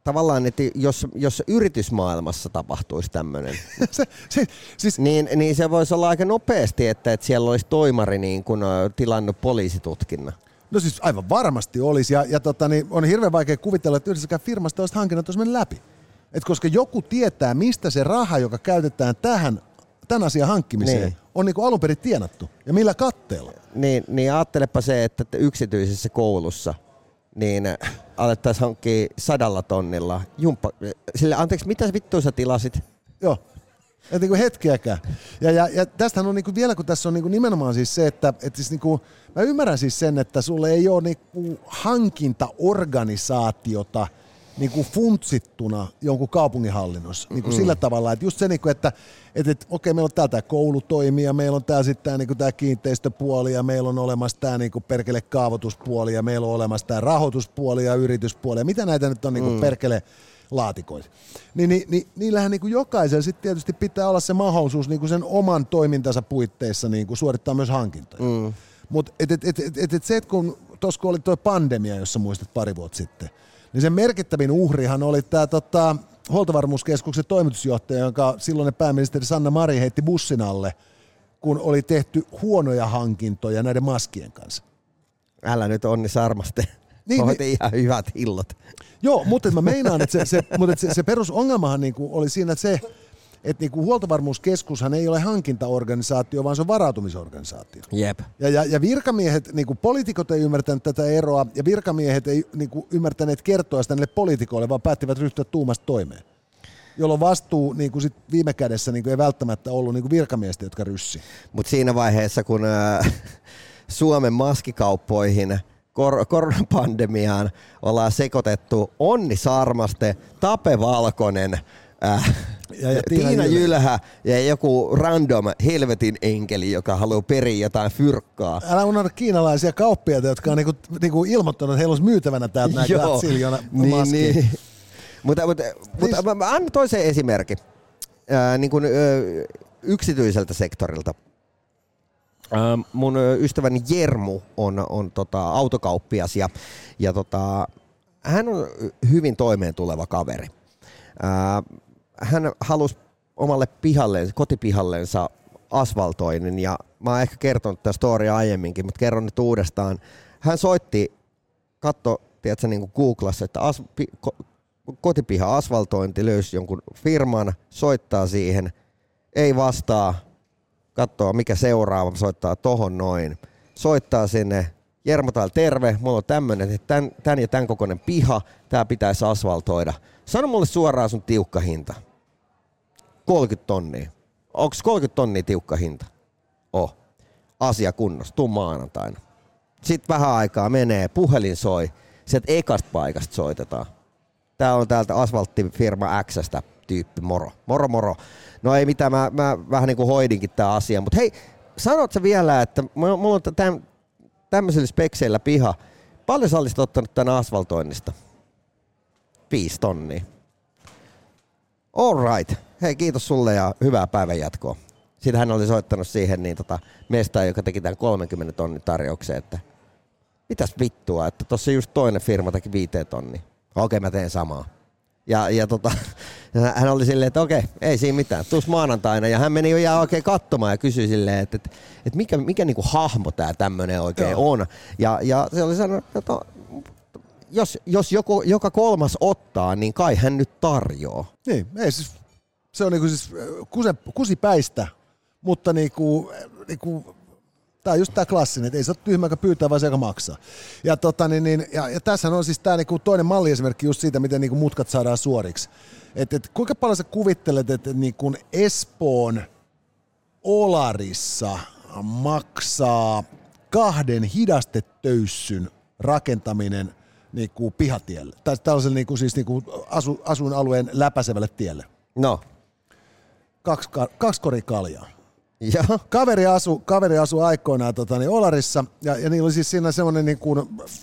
Speaker 3: tavallaan, että jos, jos yritysmaailmassa tapahtuisi tämmöinen, *laughs*
Speaker 2: se, se, siis,
Speaker 3: niin, niin se voisi olla aika nopeasti, että, että siellä olisi toimari niin kun, ö, tilannut poliisitutkinnan.
Speaker 2: no siis aivan varmasti olisi, ja, ja tota, niin on hirveän vaikea kuvitella, että yhdessäkään firmasta olisi hankinnat olisi mennyt läpi. Et koska joku tietää, mistä se raha, joka käytetään tähän, tämän asian hankkimiseen,
Speaker 3: Niin.
Speaker 2: on niin alun perin tienattu, ja millä katteella.
Speaker 3: Niin, niin ajattelepa se, että yksityisessä koulussa niin alettaisiin hankkia sadalla tonnilla jumppa. Sille, anteeksi, mitä vittua sä tilasit?
Speaker 2: Joo. Et niinku hetkeäkään. Ja, ja, ja tästähän on niinku vielä, kun tässä on niinku nimenomaan siis se, että et siis niinku, mä ymmärrän siis sen, että sulle ei ole niinku hankintaorganisaatiota niinku funtsittuna jonkun kaupunginhallinnossa. Niinku sillä tavalla, että just se, niinku, että et, et, okei, meillä on täällä tämä koulutoimi ja meillä on täällä sitten tämä niinku, tää kiinteistöpuoli ja meillä on olemassa tämä niinku, perkele kaavoituspuoli ja meillä on olemassa tämä rahoituspuoli ja yrityspuoli ja mitä näitä nyt on niinku, mm. perkele laatikoita. Niin, niin, niin niillähän niin kuin jokaisella sitten tietysti pitää olla se mahdollisuus niin kuin sen oman toimintansa puitteissa niin kuin suorittaa myös hankintoja. Mm. Mutta et, et, et, et, et, et se, että kun tuossa kun oli tuo pandemia, jossa muistat pari vuotta sitten, niin sen merkittävin uhrihan oli tämä tota, huoltovarmuuskeskuksen toimitusjohtaja, jonka silloinen pääministeri Sanna Mari heitti bussin alle, kun oli tehty huonoja hankintoja näiden maskien kanssa.
Speaker 3: Älä nyt onni sarmaste.
Speaker 2: Niin,
Speaker 3: Niin,
Speaker 2: niin-
Speaker 3: ihan hyvät hillot.
Speaker 2: Joo, mutta mä meinaan, että se, se, mutta se, se perusongelmahan niinku oli siinä, että se, että niinku huoltovarmuuskeskushan ei ole hankintaorganisaatio, vaan se on varautumisorganisaatio.
Speaker 3: Jep.
Speaker 2: Ja, ja, ja virkamiehet, niinku poliitikot ei ymmärtänyt tätä eroa, ja virkamiehet ei niinku ymmärtäneet kertoa sitä niille poliitikoille, vaan päättivät ryhtyä tuumasta toimeen. Jolloin vastuu niinku sit viime kädessä niinku ei välttämättä ollut niinku virkamiestä, jotka ryssi.
Speaker 3: Mutta siinä vaiheessa, kun äh, Suomen maskikauppoihin kor- koronapandemiaan ollaan sekoitettu Onni Sarmaste, Tape Valkonen, äh,
Speaker 2: Ja- ja Tiina
Speaker 3: Tiina
Speaker 2: Jylhä.
Speaker 3: Jylhä ja joku random helvetin enkeli, joka haluaa periä jotain fyrkkaa.
Speaker 2: Älä unohda kiinalaisia kauppiaita, jotka on niinku, niinku ilmoittanut, että heillä olisi myytävänä täältä näin Graziljona
Speaker 3: niin, niin. Mutta, mutta, mutta mä, mä annan toisen esimerkin ää, niin kuin, yksityiseltä sektorilta. Mun ystäväni Jermu on, on tota, autokauppias ja, ja tota, hän on hyvin toimeen tuleva kaveri. Ää, hän halusi omalle pihalleen, kotipihallensa asfaltoinnin ja mä oon ehkä kertonut tätä storia aiemminkin, mutta kerron nyt uudestaan. Hän soitti, katso, tiedätkö, niin Googlassa, että as, pi, ko, kotipiha asfaltointi löysi jonkun firman, soittaa siihen, ei vastaa, katsoo mikä seuraava, soittaa tohon noin. Soittaa sinne, Jermo täällä terve, mulla on tämmönen, että tän, tän ja tän kokoinen piha, tää pitäisi asfaltoida. Sano mulle suoraan sun tiukka hinta. 30 tonnia. Onko 30 tonnia tiukka hinta? Oh. Asia kunnossa, tuu maanantaina. Sitten vähän aikaa menee, puhelin soi, sieltä ekasta paikasta soitetaan. Tää on täältä asfalttifirma Xstä tyyppi, moro. Moro, moro. No ei mitään, mä, mä vähän niin kuin hoidinkin tää asia, mutta hei, sanot sä vielä, että mulla on täm, tämmöisillä spekseillä piha. Paljon sä olisit ottanut tän asfaltoinnista? Viisi tonnia. All right. Hei, kiitos sulle ja hyvää päivän jatkoa. Sitten hän oli soittanut siihen niin tota, mestaan, joka teki tämän 30 tonnin tarjouksen, että mitäs vittua, että tuossa just toinen firma teki viiteen tonni. Okei, mä teen samaa. Ja, ja tota, *laughs* hän oli silleen, että okei, ei siinä mitään, tuus maanantaina. Ja hän meni jo ihan oikein katsomaan ja kysyi silleen, että, että, että mikä, mikä niinku hahmo tämä tämmöinen oikein
Speaker 2: Joo.
Speaker 3: on. Ja, ja se oli sanonut, että no, jos, jos joku, joka kolmas ottaa, niin kai hän nyt tarjoaa.
Speaker 2: Niin, ei siis, se on niinku siis äh, kuse, kusipäistä, mutta niinku, niinku, Tämä on just tämä klassinen, että ei se ole tyhmä, joka pyytää, vaan se, joka maksaa. Ja, tota, niin, niin, ja, ja tässä on siis tämä niinku toinen malliesimerkki just siitä, miten niinku mutkat saadaan suoriksi. Et, et, kuinka paljon sä kuvittelet, että et, niinku Espoon Olarissa maksaa kahden hidastetöyssyn rakentaminen niin kuin pihatielle, tai tällaiselle niin kuin, siis niin kuin asu, asuinalueen läpäisevälle tielle.
Speaker 3: No.
Speaker 2: Kaksi, kaksi kori kaljaa.
Speaker 3: Ja.
Speaker 2: Kaveri asui kaveri asu aikoinaan tota, niin Olarissa, ja, ja niillä oli siis siinä semmoinen niin kuin,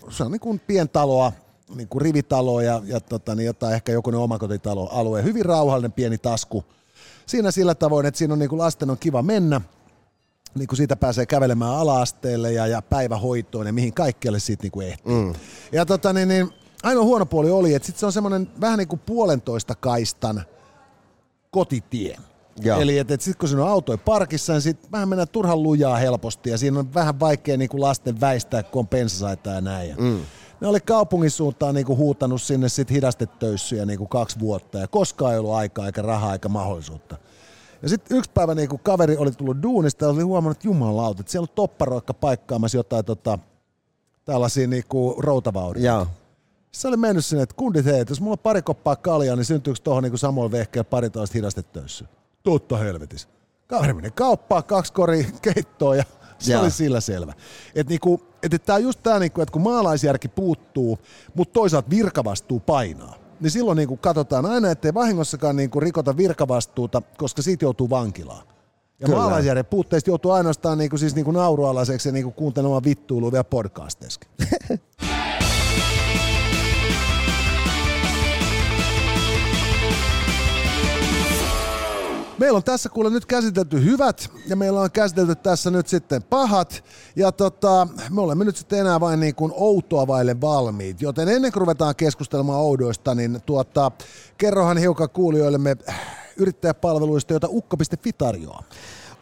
Speaker 2: se on niin kuin pientaloa, niin kuin rivitalo ja, ja tota, niin jotain ehkä jokunen omakotitalo alue. Hyvin rauhallinen pieni tasku. Siinä sillä tavoin, että siinä on niin kuin lasten on kiva mennä, niin kuin siitä pääsee kävelemään ala-asteelle ja, ja päivähoitoon ja mihin kaikkialle siitä niin kuin ehtii. Mm. Ja tota, niin, niin, ainoa huono puoli oli, että sit se on semmoinen vähän niin kuin puolentoista kaistan kotitie. Ja. Eli että et sitten kun siinä on autoja parkissa, niin sitten vähän mennään turhan lujaa helposti ja siinä on vähän vaikea niin kuin lasten väistää, kun on pensasaita ja näin. Mm. Ne oli kaupungin suuntaan niin kuin huutanut sinne sit hidastetöyssyjä niin kuin kaksi vuotta ja koskaan ei ollut aikaa eikä rahaa eikä mahdollisuutta. Ja sitten yksi päivä niin kaveri oli tullut duunista ja oli huomannut, että jumalauta, että siellä on topparoikka paikkaamassa jotain tota, tällaisia niin routavaurioita. Se oli mennyt sinne, että kundit hei, jos mulla on pari koppaa kaljaa, niin syntyykö tuohon niin samoin vehkeä pari toista hidastetöyssä? Totta helvetis. Kaveri meni kauppaan, kaksi kori keittoa ja se Jaa. oli sillä selvä. Että niinku, et, et tämä on just tämä, niinku, että kun maalaisjärki puuttuu, mutta toisaalta virkavastuu painaa niin silloin niin kuin katsotaan aina, ettei vahingossakaan niin kuin rikota virkavastuuta, koska siitä joutuu vankilaan. Ja Kyllä. maalaisjärjen puutteista joutuu ainoastaan niin kuin, siis niin kuin naurualaiseksi ja niin kuin kuuntelemaan vittuilua vielä podcasteissa. *laughs* Meillä on tässä kuule nyt käsitelty hyvät ja meillä on käsitelty tässä nyt sitten pahat. Ja tota, me olemme nyt sitten enää vain niin kuin outoa vaille valmiit. Joten ennen kuin ruvetaan keskustelemaan oudoista, niin tuota, kerrohan hiukan kuulijoillemme yrittäjäpalveluista, joita ukko.fi tarjoaa.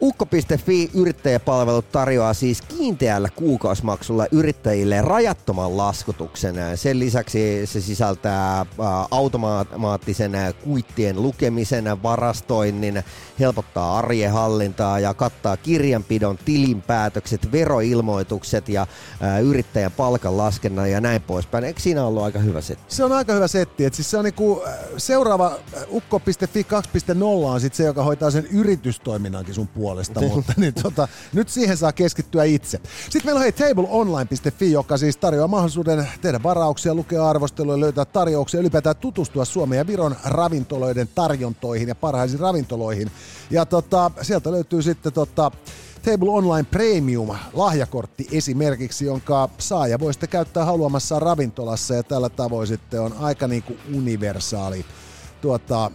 Speaker 3: Ukko.fi yrittäjäpalvelut tarjoaa siis kiinteällä kuukausimaksulla yrittäjille rajattoman laskutuksen. Sen lisäksi se sisältää automaattisen kuittien lukemisen, varastoinnin, helpottaa arjen hallintaa ja kattaa kirjanpidon, tilinpäätökset, veroilmoitukset ja yrittäjän palkan laskennan ja näin poispäin. Eikö siinä ollut aika hyvä setti?
Speaker 2: Se on aika hyvä setti. Et siis se on niinku, seuraava ukko.fi 2.0 on sit se, joka hoitaa sen yritystoiminnankin sun puolella puolesta, *laughs* mutta niin, tota, nyt siihen saa keskittyä itse. Sitten meillä on hei tableonline.fi, joka siis tarjoaa mahdollisuuden tehdä varauksia, lukea arvosteluja, löytää tarjouksia, ylipäätään tutustua Suomen ja Viron ravintoloiden tarjontoihin ja parhaisiin ravintoloihin. Ja tota, sieltä löytyy sitten tota, Table Online Premium lahjakortti esimerkiksi, jonka saaja voi sitten käyttää haluamassa ravintolassa ja tällä tavoin sitten on aika niin kuin universaali tuota,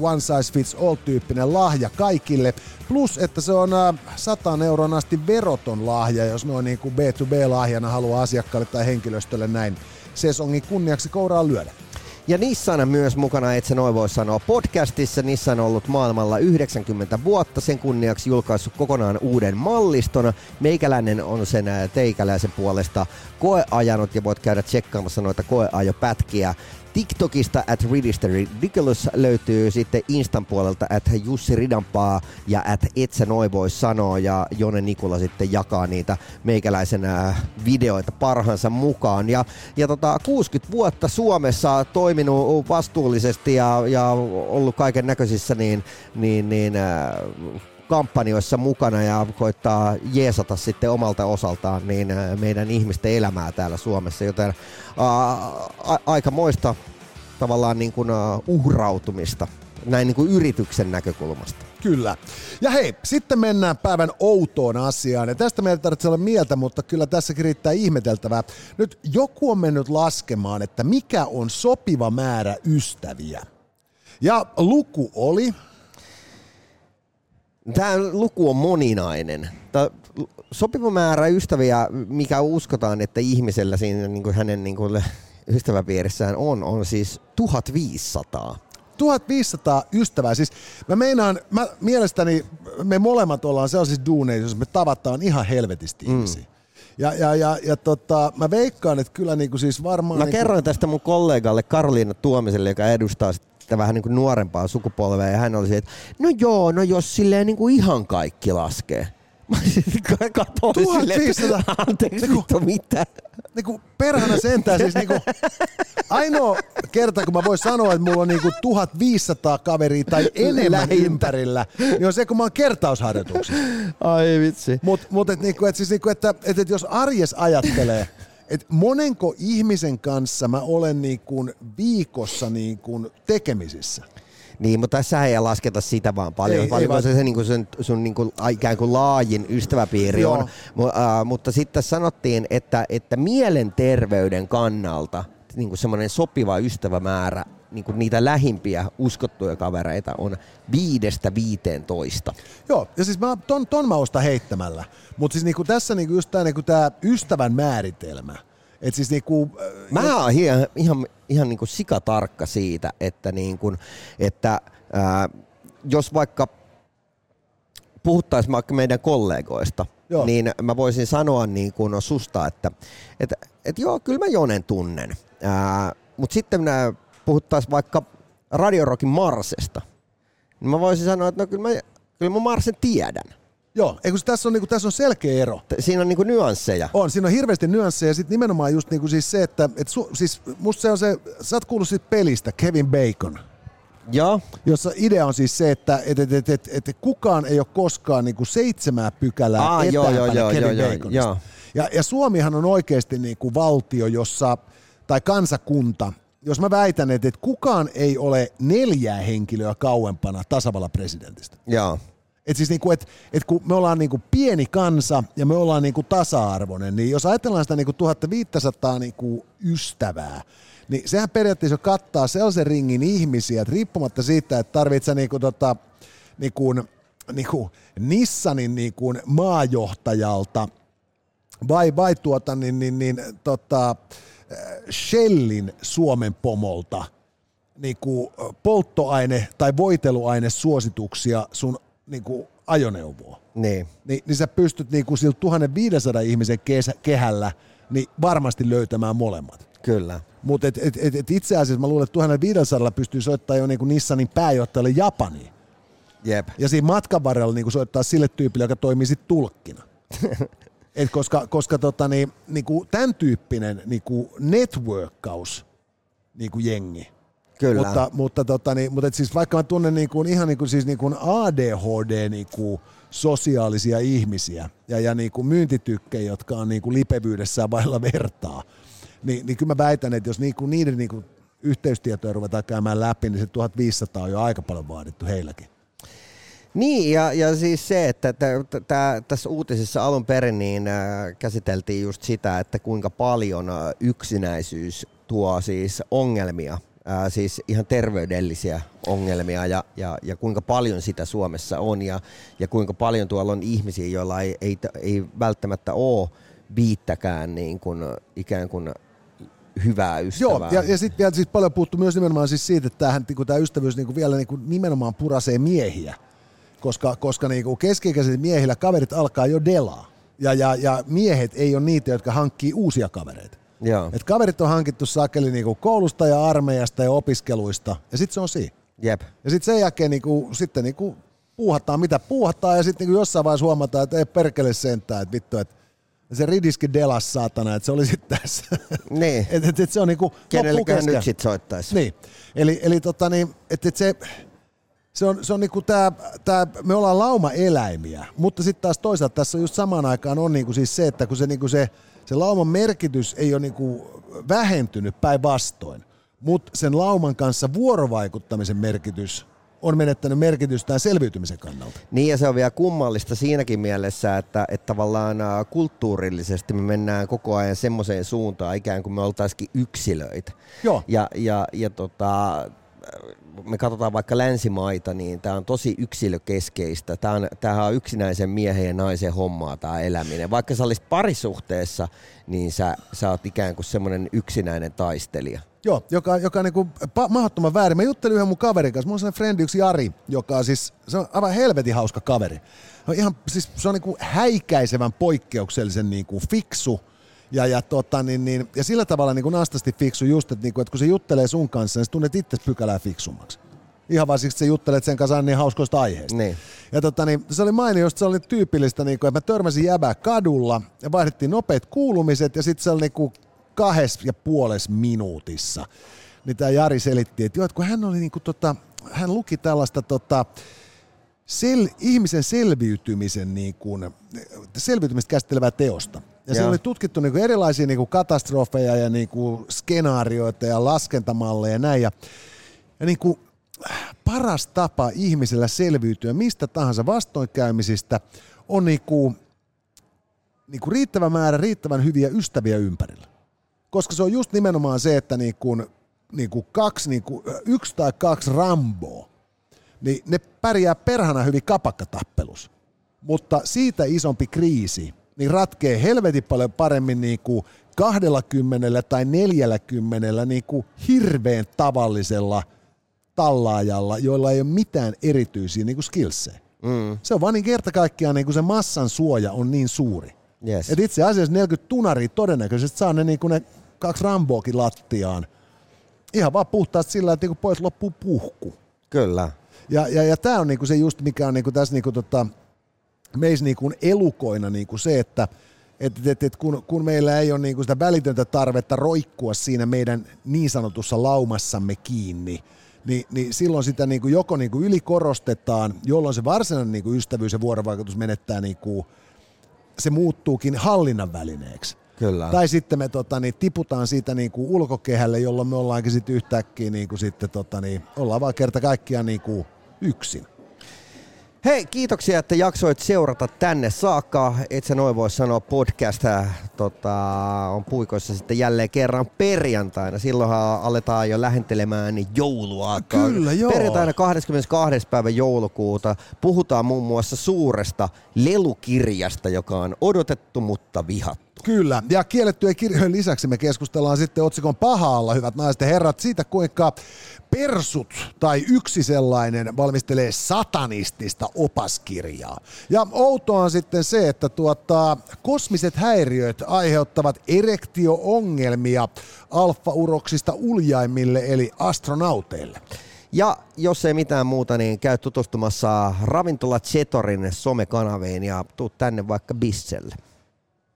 Speaker 2: one size fits all tyyppinen lahja kaikille. Plus, että se on 100 äh, euron asti veroton lahja, jos noin niin kuin B2B-lahjana haluaa asiakkaalle tai henkilöstölle näin sesongin kunniaksi kouraa lyödä.
Speaker 3: Ja Nissan myös mukana, et se noin voi sanoa, podcastissa. Nissan on ollut maailmalla 90 vuotta, sen kunniaksi julkaissut kokonaan uuden malliston. Meikäläinen on sen äh, teikäläisen puolesta koeajanut ja voit käydä tsekkaamassa noita koeajopätkiä TikTokista at Ridiculous löytyy sitten Instan puolelta at Jussi Ridanpaa ja at Etsä Noi voi sanoa ja Jone Nikula sitten jakaa niitä meikäläisen äh, videoita parhaansa mukaan. Ja, ja tota, 60 vuotta Suomessa toiminut vastuullisesti ja, ja ollut kaiken näköisissä niin, niin, niin äh, kampanjoissa mukana ja koittaa jeesata sitten omalta osaltaan niin äh, meidän ihmisten elämää täällä Suomessa, joten ää, äh, aika moista tavallaan niin kuin, uh, uhrautumista näin niin kuin yrityksen näkökulmasta.
Speaker 2: Kyllä. Ja hei, sitten mennään päivän outoon asiaan. Ja tästä meidän tarvitsee olla mieltä, mutta kyllä tässäkin riittää ihmeteltävää. Nyt joku on mennyt laskemaan, että mikä on sopiva määrä ystäviä. Ja luku oli
Speaker 3: Tämä luku on moninainen. Tämä sopiva määrä ystäviä, mikä uskotaan, että ihmisellä siinä niin kuin hänen niin kuin ystäväpiirissään on, on siis 1500.
Speaker 2: 1500 ystävää. Siis mä meinaan, mä, mielestäni me molemmat ollaan sellaisissa duuneissa, jos me tavataan ihan helvetisti mm. ihmisiä. Ja, ja, ja, ja tota, mä veikkaan, että kyllä niinku siis varmaan...
Speaker 3: Mä
Speaker 2: niinku...
Speaker 3: kerroin tästä mun kollegalle Karoliina Tuomiselle, joka edustaa sitä vähän niin kuin nuorempaa sukupolvea, ja hän oli se, että no joo, no jos silleen niin kuin ihan kaikki laskee. *laughs* Mä sitten katsoin
Speaker 2: 1500.
Speaker 3: silleen, että anteeksi vittu mitä.
Speaker 2: Niinku perhana sentään siis niinku, *laughs* ainoa kerta, kun mä voin sanoa, että mulla on niinku 1500 kaveria tai enemmän
Speaker 3: Lähintä.
Speaker 2: ympärillä, niin on se, kun mä oon kertausharjoituksissa.
Speaker 3: Ai vitsi.
Speaker 2: Mutta mut et niinku, et siis niinku, että et, et jos arjes ajattelee, että monenko ihmisen kanssa mä olen niinku viikossa niinku tekemisissä.
Speaker 3: Niin, mutta tässä ei lasketa sitä vaan paljon.
Speaker 2: Ei,
Speaker 3: Ei,
Speaker 2: ei
Speaker 3: paljon
Speaker 2: vaan-
Speaker 3: se, se niin sun, sun niin kuin, ikään kuin laajin ystäväpiiri
Speaker 2: Joo.
Speaker 3: on. Mu, äh, mutta sitten sanottiin, että, että mielenterveyden kannalta niin kuin semmoinen sopiva ystävämäärä, niin kuin niitä lähimpiä uskottuja kavereita on viidestä viiteentoista.
Speaker 2: Joo, ja siis mä, ton, ton mä ostan heittämällä. Mutta siis niinku tässä niinku just tää, niinku tää ystävän määritelmä. Et siis niinku, äh,
Speaker 3: Mä oon ihan, ihan, ihan niin kuin sikatarkka siitä, että, niin kuin, että ää, jos vaikka puhuttaisiin vaikka meidän kollegoista,
Speaker 2: Joo.
Speaker 3: niin mä voisin sanoa niin kuin susta, että, että, että joo, kyllä mä Jonen tunnen. Mutta sitten minä puhuttaisiin vaikka Radio Rockin Marsesta, niin mä voisin sanoa, että no kyllä mä, kyllä mä Marsen tiedän.
Speaker 2: joo, eikö tässä on, niinku, tässä on selkeä ero.
Speaker 3: Siinä on niin kuin nyansseja.
Speaker 2: On, siinä on hirveästi nyansseja ja sitten nimenomaan just niinku siis se, että et su, siis musta se on se, sä oot kuullut siitä pelistä Kevin Bacon,
Speaker 3: Joo,
Speaker 2: jossa idea on siis se, että et, et, et, et, et kukaan ei ole koskaan niinku seitsemää pykälää
Speaker 3: Aa, joo, joo, joo,
Speaker 2: Kevin
Speaker 3: joo, joo,
Speaker 2: Baconista.
Speaker 3: joo.
Speaker 2: Ja, ja Suomihan on oikeasti niinku valtio, jossa, tai kansakunta, jos mä väitän, että, että kukaan ei ole neljää henkilöä kauempana tasavallan presidentistä.
Speaker 3: joo.
Speaker 2: Et siis niinku, et, et kun me ollaan niinku pieni kansa ja me ollaan niinku tasa-arvoinen, niin jos ajatellaan sitä niinku 1500 niinku ystävää, niin sehän periaatteessa kattaa sellaisen ringin ihmisiä, että riippumatta siitä, että tarvitset niinku tota, niinku, niinku Nissanin niinku maajohtajalta vai, vai tuota, niin, niin, niin, tota, äh, Shellin Suomen pomolta niinku polttoaine- tai voiteluainesuosituksia sun niinku ajoneuvoon.
Speaker 3: Niin.
Speaker 2: Niin, niin sä pystyt niinku sillä 1500 ihmisen kesä, kehällä niin varmasti löytämään molemmat.
Speaker 3: Kyllä.
Speaker 2: Mutta et, et, et, et itse asiassa mä luulen, että 1500 pystyy soittamaan jo niinku Nissanin pääjohtajalle Japaniin.
Speaker 3: Jep.
Speaker 2: Ja siinä matkan varrella niinku soittaa sille tyypille, joka toimii sit tulkkina. *laughs* Et koska koska tota, niin, niinku, tämän tyyppinen niinku networkkaus niinku jengi.
Speaker 3: Kyllä.
Speaker 2: Mutta, mutta, tota, niin, mutta et siis vaikka mä tunnen niinku, ihan niinku, siis niinku ADHD niinku, sosiaalisia ihmisiä ja, ja niinku myyntitykkejä, jotka on niinku lipevyydessään vailla vertaa, niin, niin kyllä mä väitän, että jos niinku, niiden niinku, yhteystietoja ruvetaan käymään läpi, niin se 1500 on jo aika paljon vaadittu heilläkin.
Speaker 3: Niin, ja, ja siis se, että tä, tä, tä, tässä uutisessa alun perin niin, äh, käsiteltiin just sitä, että kuinka paljon äh, yksinäisyys tuo siis ongelmia, äh, siis ihan terveydellisiä ongelmia, ja, ja, ja kuinka paljon sitä Suomessa on, ja, ja kuinka paljon tuolla on ihmisiä, joilla ei, ei, ei välttämättä ole viittäkään niin kuin, ikään kuin hyvää ystävää.
Speaker 2: Joo, ja, ja sitten vielä siis paljon puhuttu myös nimenomaan siis siitä, että tämähän, niin tämä ystävyys niin kuin vielä niin kuin nimenomaan purasee miehiä, koska, koska niin kuin keski-ikäisillä miehillä kaverit alkaa jo delaa. Ja, ja, ja miehet ei ole niitä, jotka hankkii uusia kavereita.
Speaker 3: Joo.
Speaker 2: Et kaverit on hankittu sakeli niin kuin koulusta ja armeijasta ja opiskeluista, ja sitten se on siinä.
Speaker 3: Jep.
Speaker 2: Ja sitten sen jälkeen niin kuin, sitten niin kuin puuhataan mitä puuhataan, ja sitten niin kuin jossain vaiheessa huomataan, että ei perkele sentään, että vittu, että se ridiski delas saatana, että se oli sitten tässä.
Speaker 3: Niin. *laughs*
Speaker 2: et, et, et se on niinku loppukesken.
Speaker 3: nyt sit soittaisi?
Speaker 2: Niin. Eli, eli tota niin, että et se, se on, se on niinku tää, tää, me ollaan lauma-eläimiä, mutta sitten taas toisaalta tässä just samaan aikaan on niinku siis se, että kun se, niinku se, se lauman merkitys ei ole niinku vähentynyt päinvastoin, mutta sen lauman kanssa vuorovaikuttamisen merkitys on menettänyt merkitystään selviytymisen kannalta.
Speaker 3: Niin ja se on vielä kummallista siinäkin mielessä, että, että tavallaan kulttuurillisesti me mennään koko ajan semmoiseen suuntaan, ikään kuin me oltaisikin yksilöitä.
Speaker 2: Joo.
Speaker 3: Ja, ja, ja tota, me katsotaan vaikka länsimaita, niin tämä on tosi yksilökeskeistä. Tämä on, on yksinäisen miehen ja naisen hommaa tämä eläminen. Vaikka sä olisit parisuhteessa, niin sä, sä oot ikään kuin semmoinen yksinäinen taistelija.
Speaker 2: Joo, joka, joka on niinku pa- mahdottoman väärin. Mä juttelin yhden mun kaverin kanssa. Mulla on sellainen frendi yksi Jari, joka on siis, se on aivan helvetin hauska kaveri. On ihan, siis se on niinku häikäisevän poikkeuksellisen niinku fiksu ja, ja, tota, niin, niin, ja sillä tavalla niin nastasti fiksu just, että, niin kuin, että kun se juttelee sun kanssa, niin sä tunnet itse pykälää fiksummaksi. Ihan vaan siksi, että sä juttelet sen kanssa niin hauskoista aiheista.
Speaker 3: Niin.
Speaker 2: Ja tota, niin, se oli mainio, se oli tyypillistä, niin kuin, että mä törmäsin jäbää kadulla ja vaihdettiin nopeat kuulumiset ja sitten se oli niin kuin kahdessa ja puolessa minuutissa. Niin tämä Jari selitti, että joo, että kun hän oli niin kuin, tota, hän luki tällaista tota, sel, ihmisen selviytymisen niin kuin, selviytymistä käsittelevää teosta. Ja siellä oli tutkittu niin kuin erilaisia niin kuin katastrofeja ja niin kuin skenaarioita ja laskentamalleja ja näin. Ja, ja niin kuin, paras tapa ihmisellä selviytyä mistä tahansa vastoinkäymisistä on niin kuin, niin kuin riittävä määrä riittävän hyviä ystäviä ympärillä. Koska se on just nimenomaan se, että niin kuin, niin kuin kaksi, niin kuin, yksi tai kaksi Ramboa, niin ne pärjää perhana hyvin kapakkatappelussa. Mutta siitä isompi kriisi, niin ratkee helvetin paljon paremmin niin kuin 20 tai 40 niin kuin hirveän tavallisella tallaajalla, joilla ei ole mitään erityisiä niin kuin skillsejä. Mm. Se on vaan niin kerta kaikkiaan niin kuin se massan suoja on niin suuri.
Speaker 3: Yes.
Speaker 2: Et itse asiassa 40 tunaria todennäköisesti saa ne, niin kuin ne kaksi Ramboakin lattiaan. Ihan vaan puhtaasti sillä, että niin pois loppuu puhku.
Speaker 3: Kyllä.
Speaker 2: Ja, ja, ja tämä on niinku se just, mikä on niinku tässä niinku tota, meissä niinku elukoina niinku se, että et, et, et kun, kun meillä ei ole niinku sitä välitöntä tarvetta roikkua siinä meidän niin sanotussa laumassamme kiinni, niin, niin silloin sitä niinku joko niinku ylikorostetaan, jolloin se varsinainen niinku ystävyys ja vuorovaikutus menettää, niinku, se muuttuukin hallinnan välineeksi.
Speaker 3: Kyllä.
Speaker 2: Tai sitten me tota, niin, tiputaan siitä niin kuin ulkokehälle, jolloin me ollaankin sitten yhtäkkiä niin kuin, sitten, tota, niin, ollaan vaan kerta kaikkiaan niin kuin, yksin.
Speaker 3: Hei, kiitoksia, että jaksoit seurata tänne saakka. Et sä noin voi sanoa podcast äh, tota, on puikoissa sitten jälleen kerran perjantaina. Silloinhan aletaan jo lähentelemään joulua.
Speaker 2: Kyllä, joo.
Speaker 3: Perjantaina 22. päivä joulukuuta puhutaan muun muassa suuresta lelukirjasta, joka on odotettu, mutta vihattu.
Speaker 2: Kyllä, ja kiellettyjen kirjojen lisäksi me keskustellaan sitten otsikon pahaalla, hyvät naiset ja herrat, siitä kuinka persut tai yksi sellainen valmistelee satanistista opaskirjaa. Ja outoa on sitten se, että tuota, kosmiset häiriöt aiheuttavat erektio-ongelmia alfa-uroksista uljaimille eli astronauteille.
Speaker 3: Ja jos ei mitään muuta, niin käy tutustumassa Ravintola Chetorin somekanaviin ja tuu tänne vaikka Bisselle.